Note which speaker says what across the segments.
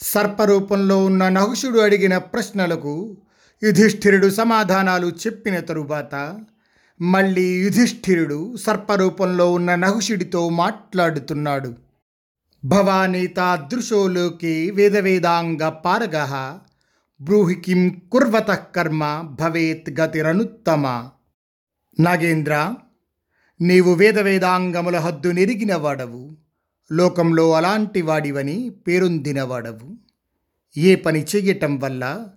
Speaker 1: సర్పరూపంలో ఉన్న నహుషుడు అడిగిన ప్రశ్నలకు యుధిష్ఠిరుడు సమాధానాలు చెప్పిన తరువాత మళ్ళీ యుధిష్ఠిరుడు సర్పరూపంలో ఉన్న నహుషుడితో మాట్లాడుతున్నాడు. భవానీ తాదృశోలోకి వేదవేదాంగ పారగ బ్రూహి కిం కుర్వత కర్మ భవేత్ గతిరనుత్తమ. నాగేంద్ర నీవు వేదవేదాంగముల హద్దు నెరిగిన వాడవు. లోకంలో అలాంటి వాడివని పేరొందినవాడవు. ఏ పని చెయ్యటం వల్ల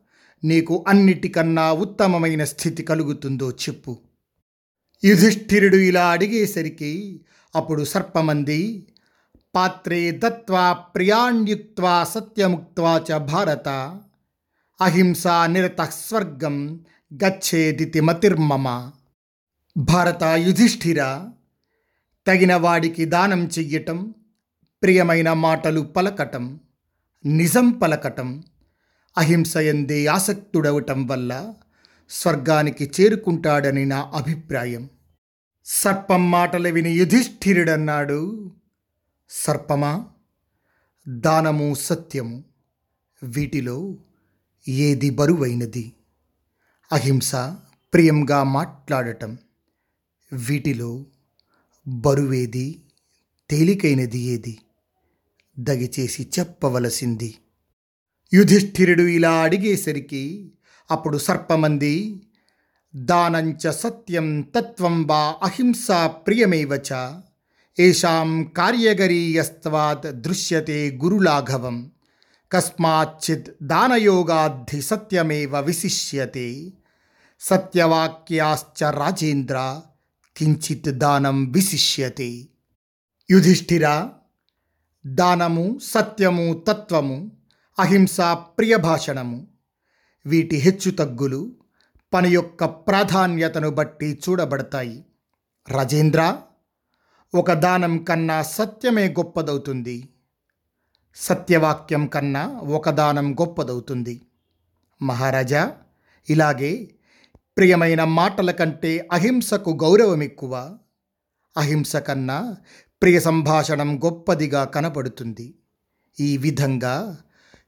Speaker 1: నీకు అన్నిటికన్నా ఉత్తమమైన స్థితి కలుగుతుందో చెప్పు. యుధిష్ఠిరుడు ఇలా అడిగేసరికి అప్పుడు సర్పమంది పాత్రే దత్వా ప్రియాణ్యుక్వా సత్యముక్వా చ భారత అహింసా నిరత స్వర్గం గచ్చేదితి మతిర్మమ. భారత యుధిష్ఠిర తగిన వాడికి దానం చెయ్యటం ప్రియమైన మాటలు పలకటం నిజం పలకటం అహింస ఎందే ఆసక్తుడవటం వల్ల స్వర్గానికి చేరుకుంటాడని నా అభిప్రాయం. సర్పం మాటలు విని యుధిష్ఠిరుడన్నాడు సర్పమా? దానము సత్యము వీటిలో ఏది బరువైనది? అహింస ప్రియంగా మాట్లాడటం వీటిలో బరువేది తేలికైనది ఏది? దయచేసి చెప్పవలసింది. యుధిష్ఠిరుడు ఇలా అడిగేసరికి అప్పుడు సర్పమంది దానంచ సత్యం తత్వం వా అహింసా ప్రియమేవచ ఏషాం కార్యగరీయస్త్వాత్ దృశ్యతే గురులాఘవం కస్మాచ్చిత్ దానయోగాద్ధి సత్యమేవ విశిష్యతే సత్యవాక్యాశ్చ రాజేంద్ర కించిత్ దానం విశిష్యతే. యుధిష్ఠిర దానము సత్యము తత్వము అహింస ప్రియభాషణము. వీటి హెచ్చుతగ్గులు పని యొక్క ప్రాధాన్యతను బట్టి చూడబడతాయి. రజేంద్ర ఒక దానం కన్నా సత్యమే గొప్పదవుతుంది. సత్యవాక్యం కన్నా ఒక దానం గొప్పదవుతుంది. మహారాజా ఇలాగే ప్రియమైన మాటల కంటే అహింసకు గౌరవం ఎక్కువ అహింస కన్నా ప్రియ సంభాషణం గొప్పదిగా కనపడుతుంది. ఈ విధంగా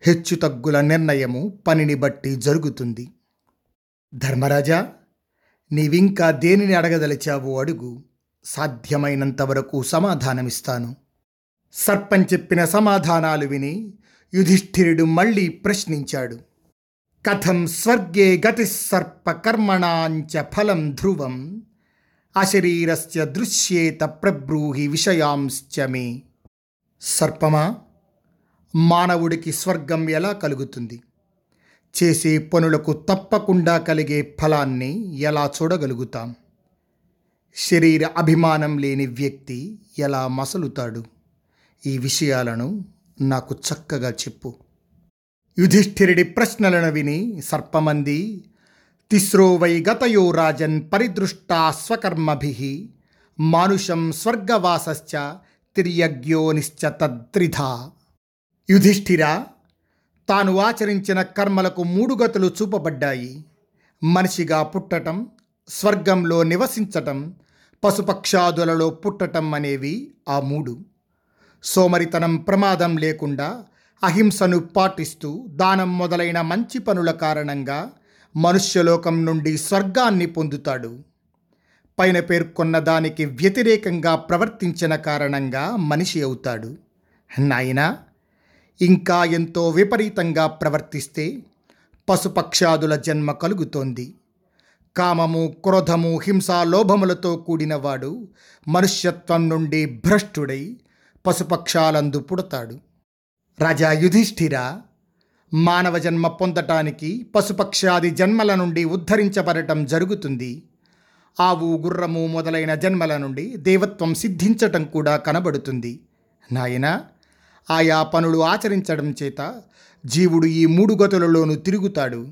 Speaker 1: హెచ్చుతగ్గుల నిర్ణయము పనిని బట్టి జరుగుతుంది. ధర్మరాజా నీవింకా దేనిని అడగదలిచావు అడుగు. సాధ్యమైనంత వరకు సమాధానమిస్తాను. సర్పం చెప్పిన సమాధానాలు విని యుధిష్ఠిరుడు మళ్ళీ ప్రశ్నించాడు. కథం స్వర్గే గతి సర్ప కర్మణాంచ ఫలం ధ్రువం. అశరీరస్య దృశ్యేత ప్రబ్రూహి విషయాంశ్చ మే. సర్పమా? మానవుడికి స్వర్గం ఎలా కలుగుతుంది? చేసే పనులకు తప్పకుండా కలిగే ఫలాన్ని ఎలా చూడగలుగుతాం? శరీర అభిమానం లేని వ్యక్తి ఎలా మసలుతాడు? ఈ విషయాలను నాకు చక్కగా చెప్పు. యుధిష్ఠిరుడి ప్రశ్నలను విని సర్పమంది తిస్రో వై గతయో రాజన్ పరిదృష్టా స్వకర్మభి మానుషం స్వర్గవాసశ్చ తిర్యజ్ఞోనిశ్చ తద్రిధా యుధిష్ఠిర తాను ఆచరించిన కర్మలకు మూడు గతులు చూపబడ్డాయి. మనిషిగా పుట్టటం స్వర్గంలో నివసించటం పశుపక్షాదులలో పుట్టటం అనేవి ఆ మూడు. సోమరితనం ప్రమాదం లేకుండా అహింసను పాటిస్తూ దానం మొదలైన మంచి పనుల కారణంగా మనుష్యలోకం నుండి స్వర్గాన్ని పొందుతాడు. పైన పేర్కొన్న దానికి వ్యతిరేకంగా ప్రవర్తించిన కారణంగా మనిషి అవుతాడు. నాయనా ఇంకా ఎంతో విపరీతంగా ప్రవర్తిస్తే పశుపక్షాదుల జన్మ కలుగుతోంది. కామము క్రోధము హింస లోభములతో కూడినవాడు మనుష్యత్వం నుండి భ్రష్టుడై పశుపక్షాలందు పుడతాడు. రాజా యుధిష్ఠిర మానవ జన్మ పొందటానికి పశుపక్షాది జన్మల నుండి ఉద్ధరించబడటం జరుగుతుంది. ఆవు గుర్రము మొదలైన జన్మల నుండి దేవత్వం సిద్ధించటం కూడా కనబడుతుంది. నాయన ఆయా పనులు ఆచరించడం చేత జీవుడు ఈ మూడు గతులలోనూ తిరుగుతాడు.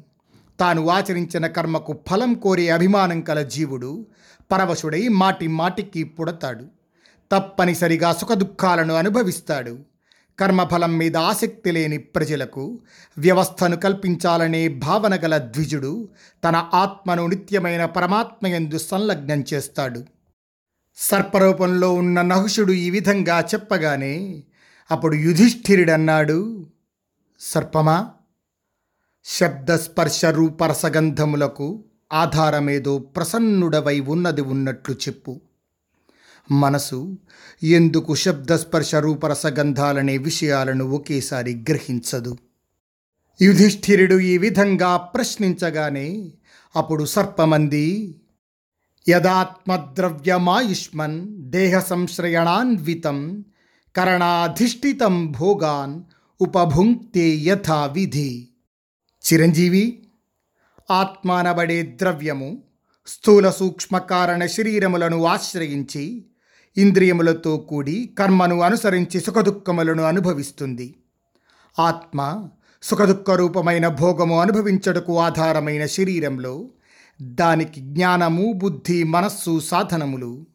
Speaker 1: తాను ఆచరించిన కర్మకు ఫలం కోరే అభిమానం కల జీవుడు పరవశుడై మాటి మాటికి పుడతాడు. తప్పనిసరిగా సుఖదుఖాలను అనుభవిస్తాడు. కర్మఫలం మీద ఆసక్తి లేని ప్రజలకు వ్యవస్థను కల్పించాలనే భావన గల ద్విజుడు తన ఆత్మను నిత్యమైన పరమాత్మయందు సంలగ్నం చేస్తాడు. సర్పరూపంలో ఉన్న నహుషుడు ఈ విధంగా చెప్పగానే అప్పుడు యుధిష్ఠిరుడన్నాడు సర్పమా శబ్దస్పర్శ రూపరసగంధములకు ఆధారమేదో ప్రసన్నుడవై ఉన్నది ఉన్నట్లు చెప్పు. మనసు ఎందుకు శబ్దస్పర్శ రూపరసగంధాలనే విషయాలను ఒకేసారి గ్రహించదు. యుధిష్ఠిరుడు ఈ విధంగా ప్రశ్నించగానే అప్పుడు సర్పమంది యదాత్మద్రవ్యమాయుష్మన్ దేహ సంశ్రయణాన్వితం కరణాధిష్ఠితం భోగాన్ ఉపభుంక్తే యథా విధి చిరంజీవి ఆత్మానబడే ద్రవ్యము స్థూల సూక్ష్మ కారణ శరీరములను ఆశ్రయించి ఇంద్రియములతో కూడి కర్మను అనుసరించి సుఖదుఖములను అనుభవిస్తుంది. ఆత్మ సుఖదుఖ రూపమైన భోగము అనుభవించటకు ఆధారమైన శరీరంలో దానికి జ్ఞానము బుద్ధి మనస్సు సాధనములు.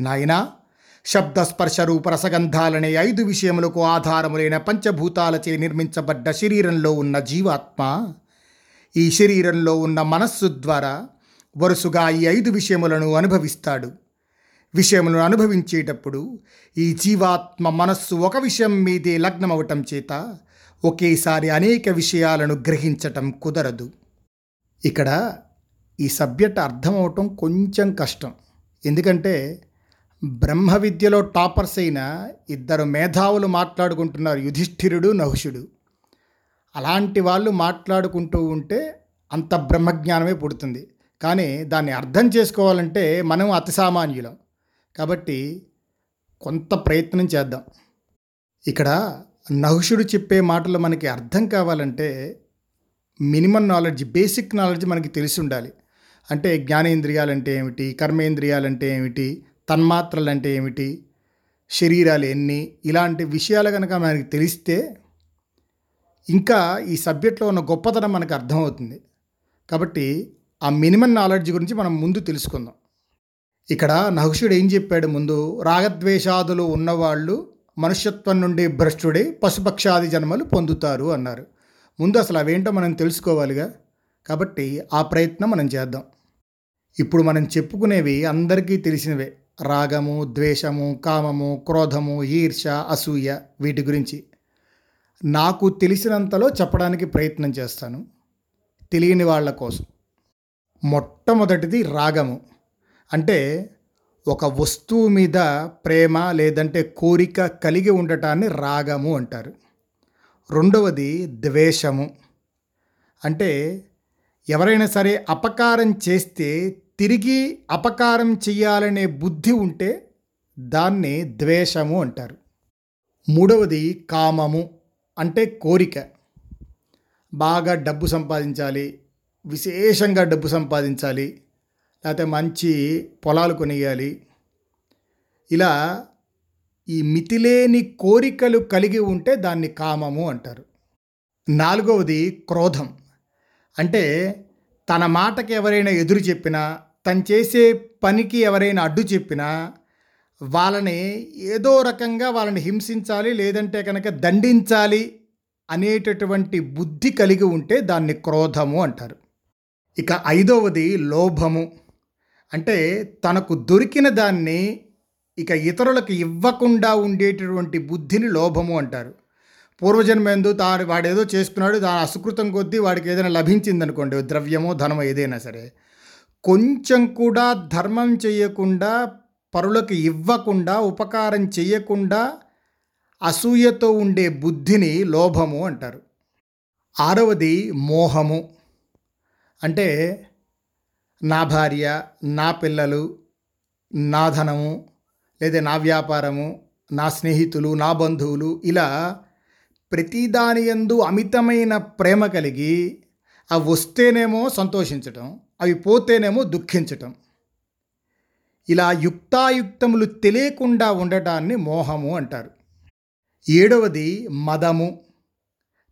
Speaker 1: నాయనా శబ్దస్పర్శ రూపరసగంధాలనే ఐదు విషయములకు ఆధారములైన పంచభూతాలచే నిర్మించబడ్డ శరీరంలో ఉన్న జీవాత్మ ఈ శరీరంలో ఉన్న మనస్సు ద్వారా వరుసగా ఈ ఐదు విషయములను అనుభవిస్తాడు. విషయమును అనుభవించేటప్పుడు ఈ జీవాత్మ మనస్సు ఒక విషయం మీదే లగ్నమవటం చేత ఒకేసారి అనేక విషయాలను గ్రహించటం కుదరదు. ఇక్కడ ఈ సబ్జెక్ట్ అర్థమవటం కొంచెం కష్టం. ఎందుకంటే బ్రహ్మ విద్యలో టాపర్స్ అయిన ఇద్దరు మేధావులు మాట్లాడుకుంటున్నారు యుధిష్ఠిరుడు నహుషుడు. అలాంటి వాళ్ళు మాట్లాడుకుంటూ ఉంటే అంత బ్రహ్మజ్ఞానమే పుడుతుంది. కానీ దాన్ని అర్థం చేసుకోవాలంటే మనం అతి సామాన్యులం. కాబట్టి కొంత ప్రయత్నం చేద్దాం. ఇక్కడ నహుషుడు చెప్పే మాటలు మనకి అర్థం కావాలంటే మినిమం నాలెడ్జ్ బేసిక్ నాలెడ్జ్ మనకి తెలిసి ఉండాలి. అంటే జ్ఞానేంద్రియాలంటే ఏమిటి కర్మేంద్రియాలంటే ఏమిటి తన్మాత్రలు అంటే ఏమిటి శరీరాలు ఎన్ని ఇలాంటి విషయాలు కనుక మనకి తెలిస్తే ఇంకా ఈ సబ్జెక్ట్లో ఉన్న గొప్పతనం మనకు అర్థమవుతుంది. కాబట్టి ఆ మినిమం నాలెడ్జ్ గురించి మనం ముందు తెలుసుకుందాం. ఇక్కడ నహుషుడు ఏం చెప్పాడు ముందు? రాగద్వేషాదులు ఉన్నవాళ్ళు మనుష్యత్వం నుండి భ్రష్టుడై పశుపక్షాది జన్మలు పొందుతారు అన్నారు. ముందు అసలు అవేంటో మనం తెలుసుకోవాలిగా. కాబట్టి ఆ ప్రయత్నం మనం చేద్దాం. ఇప్పుడు మనం చెప్పుకునేవి అందరికీ తెలిసినవే. రాగము ద్వేషము కామము క్రోధము ఈర్ష అసూయ వీటి గురించి. నాకు తెలిసినంతలో చెప్పడానికి ప్రయత్నం చేస్తాను. తెలియని వాళ్ళ కోసం. మొట్టమొదటిది రాగము. అంటే ఒక వస్తువు మీద ప్రేమ లేదంటే కోరిక కలిగి ఉండటాన్ని రాగము అంటారు. రెండవది ద్వేషము. అంటే ఎవరైనా సరే అపకారం చేస్తే తిరిగి అపకారం చేయాలనే బుద్ధి ఉంటే దాన్ని ద్వేషము అంటారు. మూడవది కామము అంటే కోరిక. బాగా డబ్బు సంపాదించాలి విశేషంగా డబ్బు సంపాదించాలి లేకపోతే మంచి పొలాలు కొనియాలి. ఇలా ఈ మితిలేని కోరికలు కలిగి ఉంటే దాన్ని కామము అంటారు. నాలుగవది క్రోధం. అంటే తన మాటకి ఎవరైనా ఎదురు చెప్పినా తను చేసే పనికి ఎవరైనా అడ్డు చెప్పినా వాళ్ళని ఏదో రకంగా వాళ్ళని హింసించాలి లేదంటే కనుక దండించాలి అనేటటువంటి బుద్ధి కలిగి ఉంటే దాన్ని క్రోధము అంటారు. ఇక ఐదవది లోభము. అంటే తనకు దొరికిన దాన్ని ఇక ఇతరులకు ఇవ్వకుండా ఉండేటటువంటి బుద్ధిని లోభము అంటారు. పూర్వజన్మేందు తాను వాడేదో చేసుకున్నాడు దాని అసుకృతం కొద్దీ వాడికి ఏదైనా లభించిందనుకోండి ద్రవ్యమో ధనమో ఏదైనా సరే. కొంచెం కూడా ధర్మం చేయకుండా పరులకు ఇవ్వకుండా ఉపకారం చేయకుండా అసూయతో ఉండే బుద్ధిని లోభము అంటారు. ఆరవది మోహము. అంటే నా భార్య నా పిల్లలు నా ధనము లేదా నా వ్యాపారము నా స్నేహితులు నా బంధువులు ఇలా ప్రతిదాని యందు అమితమైన ప్రేమ కలిగి అవి వస్తేనేమో సంతోషించటం అవి పోతేనేమో దుఃఖించటం. ఇలా యుక్తాయుక్తములు తెలియకుండా ఉండటాన్ని మోహము అంటారు. ఏడవది మదము.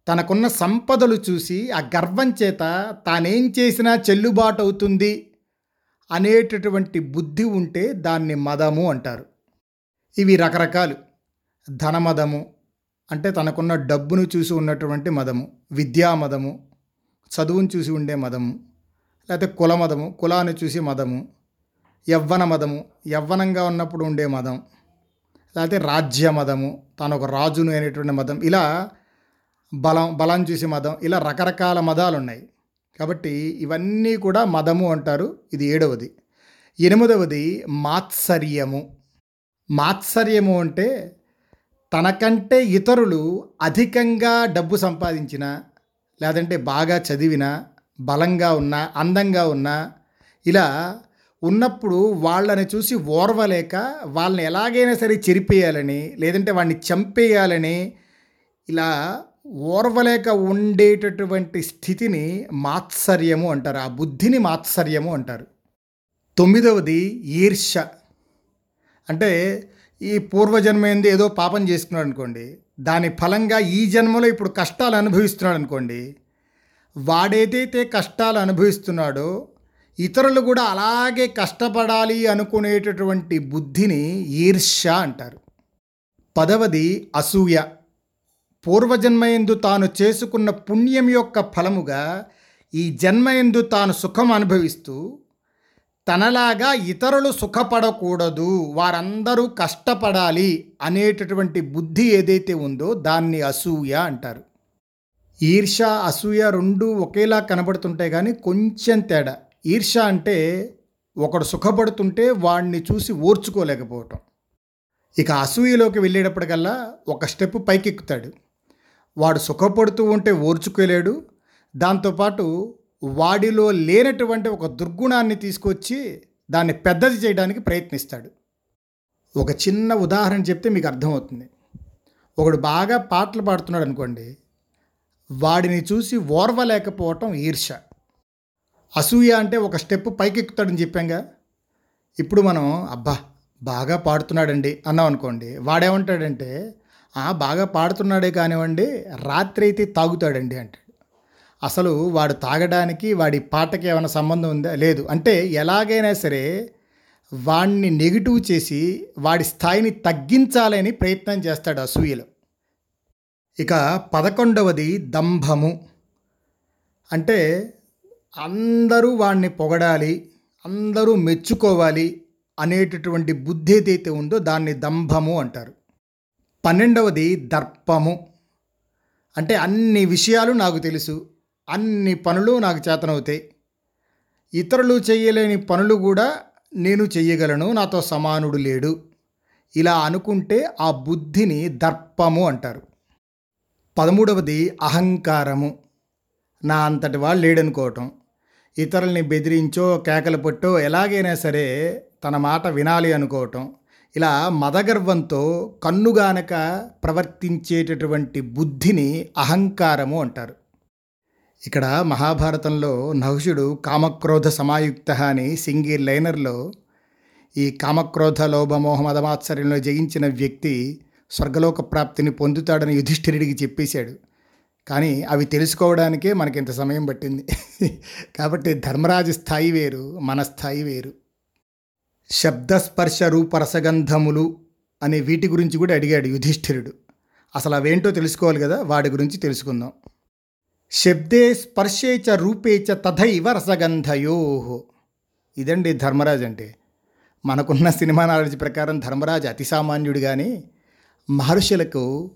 Speaker 1: తనకున్న సంపదలు చూసి ఆ గర్వం చేత తానేం చేసినా చెల్లుబాటు అవుతుంది అనేటటువంటి బుద్ధి ఉంటే దాన్ని మదము అంటారు. ఇవి రకరకాలు. ధనమదము అంటే తనకున్న డబ్బును చూసి ఉన్నటువంటి మదము విద్యా మదము చదువును చూసి ఉండే మదము లేకపోతే కుల మదము కులాన్ని చూసి మదము యవ్వన మదము యవ్వనంగా ఉన్నప్పుడు ఉండే మదం లేకపోతే రాజ్య మదము తాను ఒక రాజును అనేటువంటి మదం. ఇలా బలం బలం చూసి మదం ఇలా రకరకాల మదాలు ఉన్నాయి కాబట్టి ఇవన్నీ కూడా మదము అంటారు. ఇది ఏడవది. ఎనిమిదవది మాత్సర్యము. మాత్సర్యము అంటే తనకంటే ఇతరులు అధికంగా డబ్బు సంపాదించిన లేదంటే బాగా చదివిన బలంగా ఉన్న అందంగా ఉన్న ఇలా ఉన్నప్పుడు వాళ్ళని చూసి ఓర్వలేక వాళ్ళని ఎలాగైనా సరే చెరిపేయాలని లేదంటే వాడిని చంపేయాలని ఇలా ఓర్వలేక ఉండేటటువంటి స్థితిని మాత్సర్యము అంటారు. ఆ బుద్ధిని మాత్సర్యము అంటారు. తొమ్మిదవది ఈర్ష. అంటే ఈ పూర్వజన్మైంది ఏదో పాపం చేసుకున్నాడు అనుకోండి దాని ఫలంగా ఈ జన్మలో ఇప్పుడు కష్టాలు అనుభవిస్తున్నాడు అనుకోండి వాడేదైతే కష్టాలు అనుభవిస్తున్నాడో ఇతరులు కూడా అలాగే కష్టపడాలి అనుకునేటటువంటి బుద్ధిని ఈర్ష అంటారు. పదవది అసూయ. పూర్వజన్మయందు తాను చేసుకున్న పుణ్యం యొక్క ఫలముగా ఈ జన్మయందు తాను సుఖం అనుభవిస్తూ తనలాగా ఇతరులు సుఖపడకూడదు వారందరూ కష్టపడాలి అనేటటువంటి బుద్ధి ఏదైతే ఉందో దాన్ని అసూయ అంటారు. ఈర్ష అసూయ రెండు ఒకేలా కనబడుతుంటాయి కానీ కొంచెం తేడా. ఈర్ష అంటే ఒకడు సుఖపడుతుంటే వాడిని చూసి ఓర్చుకోలేకపోవటం. ఇక అసూయలోకి వెళ్ళేటప్పటికల్లా ఒక స్టెప్ పైకెక్కుతాడు. వాడు సుఖపడుతూ ఉంటే ఓర్చుకోలేడు. దాంతోపాటు వాడిలో లేనటువంటి ఒక దుర్గుణాన్ని తీసుకొచ్చి దాన్ని పెద్దది చేయడానికి ప్రయత్నిస్తాడు. ఒక చిన్న ఉదాహరణ చెప్తే మీకు అర్థమవుతుంది. ఒకడు బాగా పాటలు పాడుతున్నాడు అనుకోండి. వాడిని చూసి ఓర్వలేకపోవటం ఈర్ష. అసూయ అంటే ఒక స్టెప్ పైకెక్కుతాడని చెప్పాంగా. ఇప్పుడు మనం అబ్బా బాగా పాడుతున్నాడండి అన్నాం అనుకోండి. వాడేమంటాడంటే బాగా పాడుతున్నాడే కానివ్వండి రాత్రి అయితే తాగుతాడండి అంటాడు. అసలు వాడు తాగడానికి వాడి పాటకి ఏమైనా సంబంధం ఉందా? లేదు. అంటే ఎలాగైనా సరే వాడిని నెగిటివ్ చేసి వాడి స్థాయిని తగ్గించాలని ప్రయత్నం చేస్తాడు అసూయలు. ఇక పదకొండవది దంభము. అంటే అందరూ వాడిని పొగడాలి అందరూ మెచ్చుకోవాలి అనేటటువంటి బుద్ధి ఏదైతే ఉందో దాన్ని దంభము అంటారు. పన్నెండవది దర్పము. అంటే అన్ని విషయాలు నాకు తెలుసు అన్ని పనులు నాకు చేతనవుతాయి. ఇతరులు చేయలేని పనులు కూడా నేను చెయ్యగలను నాతో సమానుడు లేడు. ఇలా అనుకుంటే ఆ బుద్ధిని దర్పము అంటారు. పదమూడవది అహంకారము. నా అంతటి వాళ్ళు లేడనుకోవటం. ఇతరుల్ని బెదిరించో కేకలు పొట్టో ఎలాగైనా సరే తన మాట వినాలి అనుకోవటం. ఇలా మదగర్వంతో కన్నుగానక ప్రవర్తించేటటువంటి బుద్ధిని అహంకారము అంటారు. ఇక్కడ మహాభారతంలో నహుషుడు కామక్రోధ సమాయుక్త అని సింగిల్ లైనర్లో ఈ కామక్రోధ లోభమోహ మదమాత్సర్యంలో జయించిన వ్యక్తి స్వర్గలోక ప్రాప్తిని పొందుతాడని యుధిష్ఠిరుడికి చెప్పేశాడు. కానీ అవి తెలుసుకోవడానికే మనకి ఇంత సమయం పట్టింది. కాబట్టి ధర్మరాజు స్థాయి వేరు మన స్థాయి వేరు. శబ్దస్పర్శ రూపరసగంధములు అనే వీటి గురించి కూడా అడిగాడు యుధిష్ఠిరుడు. అసలు అవేంటో తెలుసుకోవాలి కదా వాటి గురించి తెలుసుకుందాం. శబ్దే స్పర్శే చ రూపే చ తథైవ రసగంధయో. ఇదండి ధర్మరాజు అంటే. మనకున్న సినిమా నాలెడ్జ్ ప్రకారం ధర్మరాజు అతి సామాన్యుడు కానీ మహర్షులకు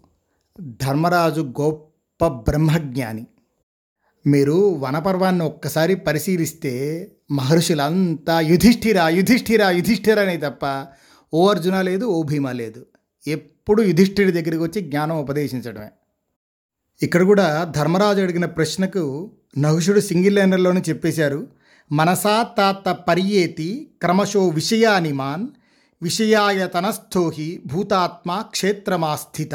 Speaker 1: ధర్మరాజు గొప్ప బ్రహ్మజ్ఞాని. మీరు వనపర్వాన్ని ఒక్కసారి పరిశీలిస్తే మహర్షులంతా యుధిష్ఠిర యుధిష్ఠిర యుధిష్ఠిర అనే తప్ప ఓ అర్జున లేదు ఓ భీమ లేదు. ఎప్పుడు యుధిష్ఠిరి దగ్గరికి వచ్చి జ్ఞానం ఉపదేశించడమే. ఇక్కడ కూడా ధర్మరాజు అడిగిన ప్రశ్నకు నహుషుడు సింగిల్ లైనర్లోనే చెప్పేశారు. మనసా తాత పర్యేతి క్రమశో విషయానిమాన్ విషయాయతనస్థోహి భూతాత్మ క్షేత్రమాస్థిత.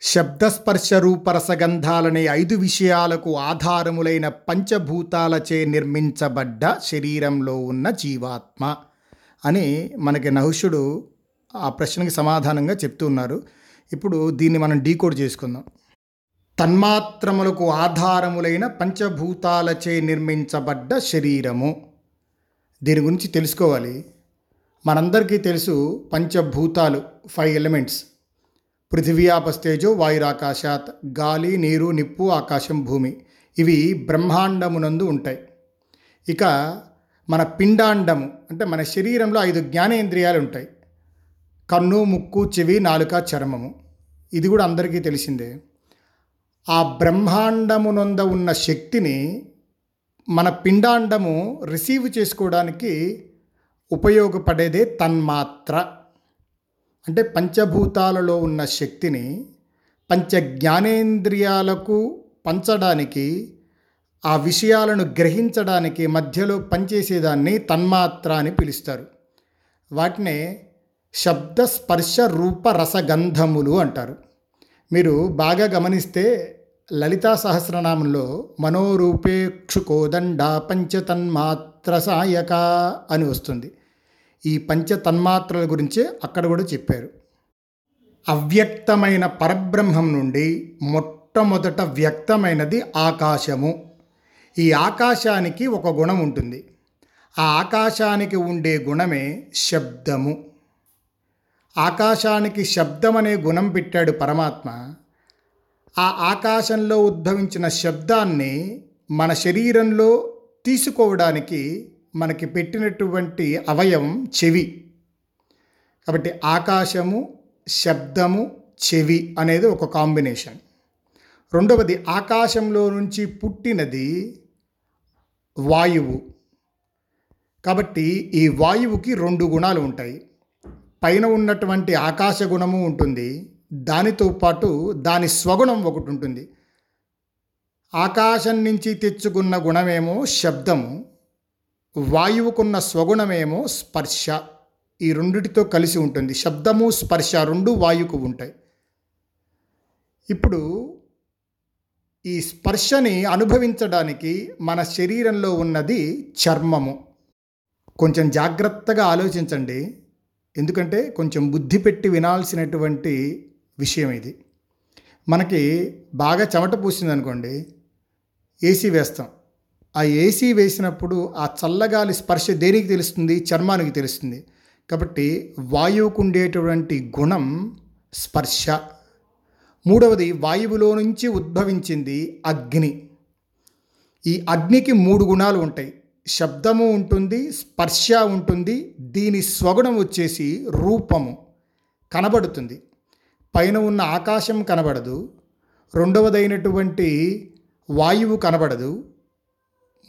Speaker 1: శబ్దస్పర్శ రూపరసగంధాలనే ఐదు విషయాలకు ఆధారములైన పంచభూతాలచే నిర్మించబడ్డ శరీరంలో ఉన్న జీవాత్మ అని మనకి నహుషుడు ఆ ప్రశ్నకి సమాధానంగా చెప్తున్నారు. ఇప్పుడు దీన్ని మనం డీకోడ్ చేసుకుందాం. తన్మాత్రములకు ఆధారములైన పంచభూతాలచే నిర్మించబడ్డ శరీరము. దీని గురించి తెలుసుకోవాలి. మనందరికీ తెలుసు పంచభూతాలు ఫైవ్ ఎలిమెంట్స్. పృథివీ వాయురాకాశాత్ గాలి నీరు నిప్పు ఆకాశం భూమి. ఇవి బ్రహ్మాండమునందు ఉంటాయి. ఇక మన పిండాండము అంటే మన శరీరంలో ఐదు జ్ఞానేంద్రియాలు ఉంటాయి. కన్ను ముక్కు చెవి నాలుక చర్మము. ఇది కూడా అందరికీ తెలిసిందే. ఆ బ్రహ్మాండమునంద ఉన్న శక్తిని మన పిండాండము రిసీవ్ చేసుకోవడానికి ఉపయోగపడేదే తన్మాత్ర. అంటే పంచభూతాలలో ఉన్న శక్తిని పంచ జ్ఞానేంద్రియాలకు పంచడానికి ఆ విషయాలను గ్రహించడానికి మధ్యలో పనిచేసేదాన్ని తన్మాత్ర అని పిలుస్తారు. వాటినే శబ్ద స్పర్శ రూప రసగంధములు అంటారు. మీరు బాగా గమనిస్తే లలితా సహస్రనామంలో మనోరూపేక్షుకోదండ పంచతన్మాత్ర సాయక అని వస్తుంది. ఈ పంచతన్మాత్రల గురించే అక్కడ కూడా చెప్పారు. అవ్యక్తమైన పరబ్రహ్మం నుండి మొట్టమొదట వ్యక్తమైనది ఆకాశము. ఈ ఆకాశానికి ఒక గుణం ఉంటుంది. ఆ ఆకాశానికి ఉండే గుణమే శబ్దము. ఆకాశానికి శబ్దం అనే గుణం పెట్టాడు పరమాత్మ. ఆ ఆకాశంలో ఉద్భవించిన శబ్దాన్ని మన శరీరంలో తీసుకోవడానికి మనకి పెట్టినటువంటి అవయవం చెవి. కాబట్టి ఆకాశము శబ్దము చెవి అనేది ఒక కాంబినేషన్. రెండవది ఆకాశంలో నుంచి పుట్టినది వాయువు. కాబట్టి ఈ వాయువుకి రెండు గుణాలు ఉంటాయి. పైన ఉన్నటువంటి ఆకాశ గుణము ఉంటుంది. దానితో పాటు దాని స్వగుణం ఒకటి ఉంటుంది. ఆకాశం నుంచి తెచ్చుకున్న గుణమేమో శబ్దము. వాయువుకున్న స్వగుణమేమో స్పర్శ. ఈ రెండిటితో కలిసి ఉంటుంది. శబ్దము స్పర్శ రెండు వాయువుకు ఉంటాయి. ఇప్పుడు ఈ స్పర్శని అనుభవించడానికి మన శరీరంలో ఉన్నది చర్మము. కొంచెం జాగ్రత్తగా ఆలోచించండి. ఎందుకంటే కొంచెం బుద్ధి పెట్టి వినాల్సినటువంటి విషయం ఇది. మనకి బాగా చెమట పూసింది అనుకోండి ఏసీ వేస్తాం. ఆ ఏసీ వేసినప్పుడు ఆ చల్లగాలి స్పర్శ దేనికి తెలుస్తుంది? చర్మానికి తెలుస్తుంది. కాబట్టి వాయువుకు ఉండేటువంటి గుణం స్పర్శ. మూడవది వాయువులో నుంచి ఉద్భవించింది అగ్ని. ఈ అగ్నికి మూడు గుణాలు ఉంటాయి. శబ్దము ఉంటుంది స్పర్శ ఉంటుంది దీని స్వగుణం వచ్చేసి రూపము. కనబడుతుంది. పైన ఉన్న ఆకాశం కనబడదు. రెండవదైనటువంటి వాయువు కనబడదు.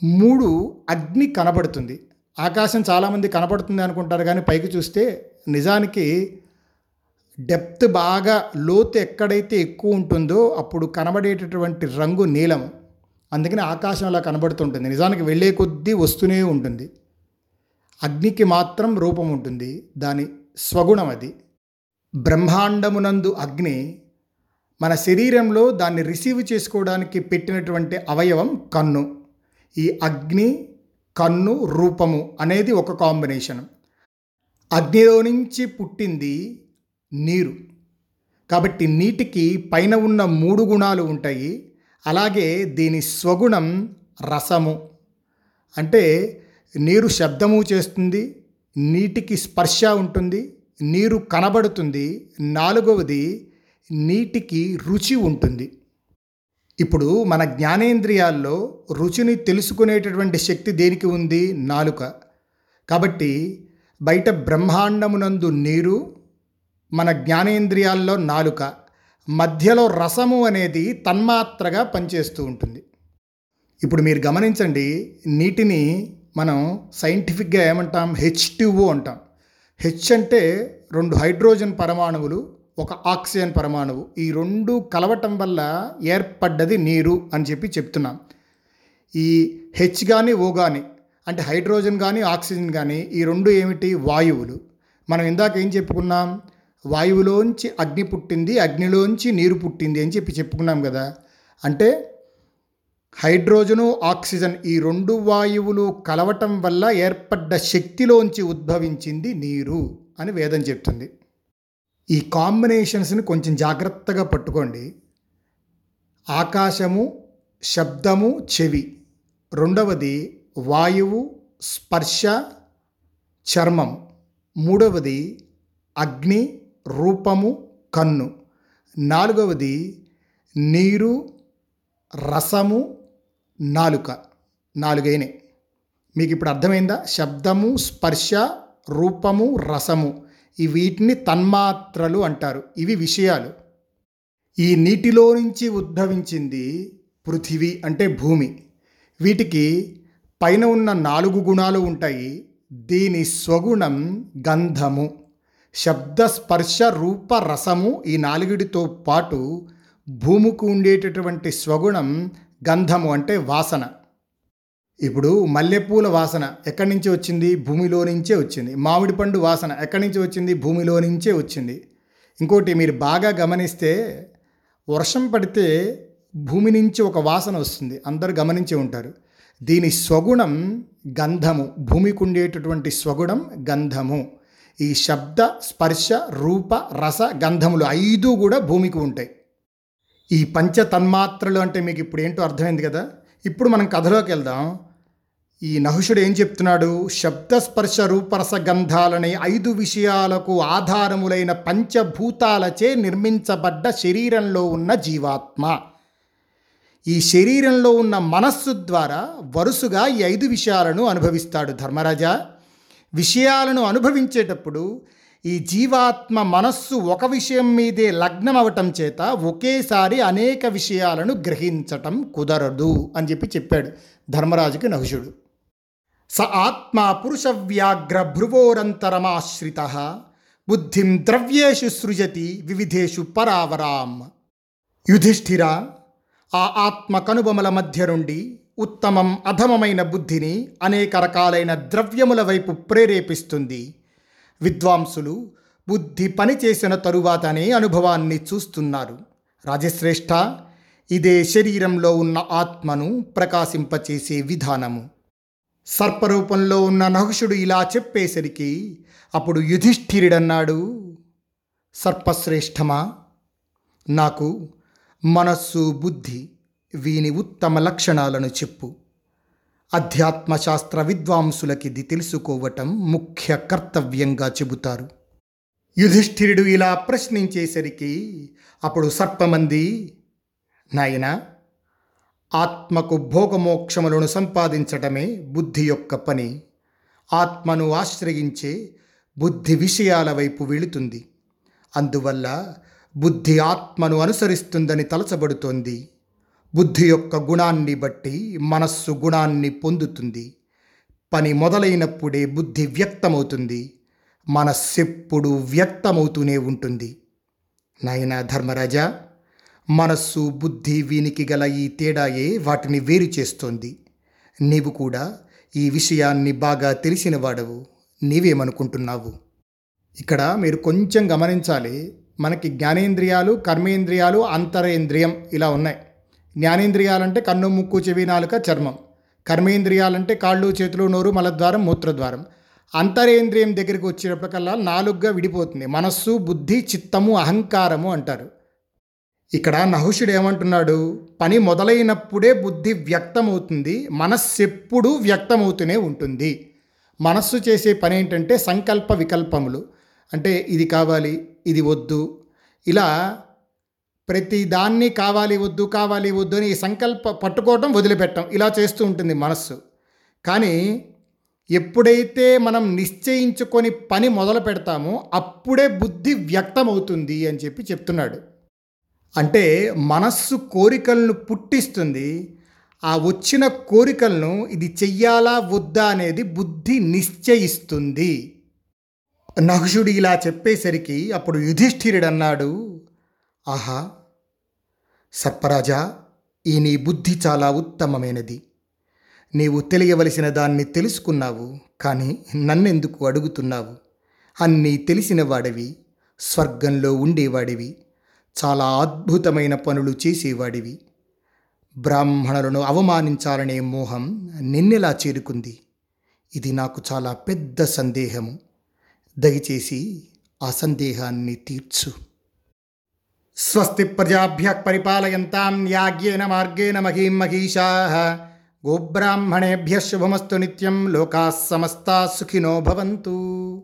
Speaker 1: మూడు అగ్ని కనబడుతుంది. ఆకాశం చాలామంది కనబడుతుంది అనుకుంటారు కానీ పైకి చూస్తే నిజానికి డెప్త్ బాగా లోతు ఎక్కడైతే ఎక్కువ ఉంటుందో అప్పుడు కనబడేటటువంటి రంగు నీలం. అందుకని ఆకాశం అలా కనబడుతుంటుంది. నిజానికి వెళ్ళే కొద్దీ వస్తూనే ఉంటుంది. అగ్నికి మాత్రం రూపం ఉంటుంది. దాని స్వగుణం అది. బ్రహ్మాండమునందు అగ్ని మన శరీరంలో దాన్ని రిసీవ్ చేసుకోవడానికి పెట్టినటువంటి అవయవం కన్ను. ఈ అగ్ని కన్ను రూపము అనేది ఒక కాంబినేషన్. అగ్నిలో నుంచి పుట్టింది నీరు. కాబట్టి నీటికి పైన ఉన్న మూడు గుణాలు ఉంటాయి. అలాగే దీని స్వగుణం రసము. అంటే నీరు శబ్దము చేస్తుంది నీటికి స్పర్శ ఉంటుంది నీరు కనబడుతుంది. నాలుగవది నీటికి రుచి ఉంటుంది. ఇప్పుడు మన జ్ఞానేంద్రియాల్లో రుచిని తెలుసుకునేటటువంటి శక్తి దేనికి ఉంది? నాలుక. కాబట్టి బయట బ్రహ్మాండమునందు నీరు మన జ్ఞానేంద్రియాల్లో నాలుక మధ్యలో రసము అనేది తన్మాత్రగా పనిచేస్తూ ఉంటుంది. ఇప్పుడు మీరు గమనించండి నీటిని మనం సైంటిఫిక్గా ఏమంటాం? హెచ్ అంటాం. హెచ్ అంటే రెండు హైడ్రోజన్ పరమాణువులు ఒక ఆక్సిజన్ పరమాణువు. ఈ రెండు కలవటం వల్ల ఏర్పడ్డది నీరు అని చెప్పి చెప్తున్నాం. ఈ హెచ్ కానీ ఓ కానీ అంటే హైడ్రోజన్ కానీ ఆక్సిజన్ కానీ ఈ రెండు ఏమిటి? వాయువులు. మనం ఇందాక ఏం చెప్పుకున్నాం? వాయువులోంచి అగ్ని పుట్టింది అగ్నిలోంచి నీరు పుట్టింది అని చెప్పి చెప్పుకున్నాం కదా. అంటే హైడ్రోజను ఆక్సిజన్ ఈ రెండు వాయువులు కలవటం వల్ల ఏర్పడ్డ శక్తిలోంచి ఉద్భవించింది నీరు అని వేదం చెప్తుంది. ఈ కాంబినేషన్స్ని కొంచెం జాగ్రత్తగా పట్టుకోండి. ఆకాశము శబ్దము చెవి. రెండవది వాయువు స్పర్శ చర్మం. మూడవది అగ్ని రూపము కన్ను. నాలుగవది నీరు రసము నాలుక. నాలుగైనాయి. మీకు ఇప్పుడు అర్థమైందా? శబ్దము స్పర్శ రూపము రసము. వీటిని తన్మాత్రలు అంటారు. ఇవి విషయాలు. ఈ నీటిలో నుంచి ఉద్భవించింది పృథివీ అంటే భూమి. వీటికి పైన ఉన్న నాలుగు గుణాలు ఉంటాయి. దీని స్వగుణం గంధము. శబ్ద స్పర్శ రూప రసము ఈ నాలుగిటితో పాటు భూమికి ఉండేటటువంటి స్వగుణం గంధము అంటే వాసన. ఇప్పుడు మల్లెపూల వాసన ఎక్కడి నుంచి వచ్చింది? భూమిలో నుంచే వచ్చింది. మామిడి పండు వాసన ఎక్కడి నుంచి వచ్చింది? భూమిలో నుంచే వచ్చింది. ఇంకోటి మీరు బాగా గమనిస్తే వర్షం పడితే భూమి నుంచి ఒక వాసన వస్తుంది. అందరు గమనించి ఉంటారు. దీని స్వగుణం గంధము. భూమికి ఉండేటటువంటి స్వగుణం గంధము. ఈ శబ్ద స్పర్శ రూప రస గంధములు ఐదు కూడా భూమికి ఉంటాయి. ఈ పంచ తన్మాత్రలు అంటే మీకు ఇప్పుడు ఏంటో అర్థమైంది కదా? ఇప్పుడు మనం కథలోకి వెళ్దాం. ఈ నహుషుడు ఏం చెప్తున్నాడు? శబ్దస్పర్శ రూపరస గంధాలనే ఐదు విషయాలకు ఆధారములైన పంచభూతాలచే నిర్మించబడ్డ శరీరంలో ఉన్న జీవాత్మ. ఈ శరీరంలో ఉన్న మనస్సు ద్వారా వరుసగా ఈ ఐదు విషయాలను అనుభవిస్తాడు ధర్మరాజా. విషయాలను అనుభవించేటప్పుడు ఈ జీవాత్మ మనస్సు ఒక విషయం మీదే లగ్నం అవటం చేత ఒకేసారి అనేక విషయాలను గ్రహించటం కుదరదు అని చెప్పి చెప్పాడు ధర్మరాజుకి నహుషుడు. స ఆత్మ పురుషవ్యాఘ్ర భ్రువోరంతరమాశ్రిత బుద్ధిం ద్రవ్యేషు సృజతి వివిధేషు పరావరాం. యుధిష్ఠిర ఆ ఆత్మ కనుబొమల మధ్య నుండి ఉత్తమం అధమమైన బుద్ధిని అనేక రకాలైన ద్రవ్యముల వైపు ప్రేరేపిస్తుంది. విద్వాంసులు బుద్ధి పనిచేసిన తరువాతనే అనుభవాన్ని చూస్తున్నారు. రాజశ్రేష్ఠ ఇదే శరీరంలో ఉన్న ఆత్మను ప్రకాశింపచేసే విధానము. సర్పరూపంలో ఉన్న నహుషుడు ఇలా చెప్పేసరికి అప్పుడు యుధిష్ఠిరుడన్నాడు సర్పశ్రేష్టమా నాకు మనస్సు బుద్ధి వీని ఉత్తమ లక్షణాలను చెప్పు. అధ్యాత్మశాస్త్ర విద్వాంసులకిది తెలుసుకోవటం ముఖ్య కర్తవ్యంగా చెబుతారు. యుధిష్ఠిరుడు ఇలా ప్రశ్నించేసరికి అప్పుడు సర్పమంది నాయనా ఆత్మకు భోగమోక్షములను సంపాదించటమే బుద్ధి యొక్క పని. ఆత్మను ఆశ్రయించే బుద్ధి విషయాల వైపు వెళుతుంది అందువల్ల బుద్ధి ఆత్మను అనుసరిస్తుందని తలచబడుతోంది. బుద్ధి యొక్క గుణాన్ని బట్టి మనస్సు గుణాన్ని పొందుతుంది. పని మొదలైనప్పుడే బుద్ధి వ్యక్తమవుతుంది. మనస్సెప్పుడు వ్యక్తమవుతూనే ఉంటుంది. నాయన ధర్మరాజా మనస్సు బుద్ధి వీనికి గల ఈ తేడాయే వాటిని వేరు చేస్తోంది. నీవు కూడా ఈ విషయాన్ని బాగా తెలిసిన వాడవు. నీవేమనుకుంటున్నావు? ఇక్కడ మీరు కొంచెం గమనించాలి. మనకి జ్ఞానేంద్రియాలు కర్మేంద్రియాలు అంతరేంద్రియం ఇలా ఉన్నాయి. జ్ఞానేంద్రియాలంటే కన్ను ముక్కు చెవి నాలుక చర్మం. కర్మేంద్రియాలంటే కాళ్ళు చేతులు నోరు మలద్వారం మూత్రద్వారం. అంతరేంద్రియం దగ్గరికి వచ్చేటప్పటికల్లా నాలుగుగా విడిపోతుంది. మనస్సు బుద్ధి చిత్తము అహంకారము అంటారు. ఇక్కడ నహుషుడు ఏమంటున్నాడు? పని మొదలైనప్పుడే బుద్ధి వ్యక్తమవుతుంది మనస్సు ఎప్పుడూ వ్యక్తమవుతూనే ఉంటుంది. మనస్సు చేసే పని ఏంటంటే సంకల్ప వికల్పములు. అంటే ఇది కావాలి ఇది వద్దు. ఇలా ప్రతి దాన్ని కావాలి వద్దు కావాలి వద్దు అని సంకల్ప పట్టుకోవటం వదిలిపెట్టడం ఇలా చేస్తూ ఉంటుంది మనస్సు. కానీ ఎప్పుడైతే మనం నిశ్చయించుకొని పని మొదలు పెడతామో అప్పుడే బుద్ధి వ్యక్తమవుతుంది అని చెప్పి చెప్తున్నాడు. అంటే మనస్సు కోరికలను పుట్టిస్తుంది. ఆ వచ్చిన కోరికలను ఇది చెయ్యాలా వద్దా అనేది బుద్ధి నిశ్చయిస్తుంది. నహుషుడు ఇలా చెప్పేసరికి అప్పుడు యుధిష్ఠిరుడు అన్నాడు ఆహా సర్పరాజా ఈ నీ బుద్ధి చాలా ఉత్తమమైనది. నీవు తెలియవలసిన దాన్ని తెలుసుకున్నావు కానీ నన్నెందుకు అడుగుతున్నావు? అన్నీ తెలిసిన వాడివి స్వర్గంలో ఉండేవాడివి. చాలా అద్భుతమైన పనులు చేసేవాడివి. బ్రాహ్మణులను అవమానించాలనే మోహం నిన్నెలా చేరుకుంది? ఇది నాకు చాలా పెద్ద సందేహము. దయచేసి ఆ సందేహాన్ని తీర్చు. స్వస్తి ప్రజాభ్య పరిపాలయంతాం యాగ్యేన మార్గేణ మహీం మహీషా. గోబ్రాహ్మణేభ్య శుభమస్తు నిత్యం లోకా సమస్తా సుఖినో భవంతు.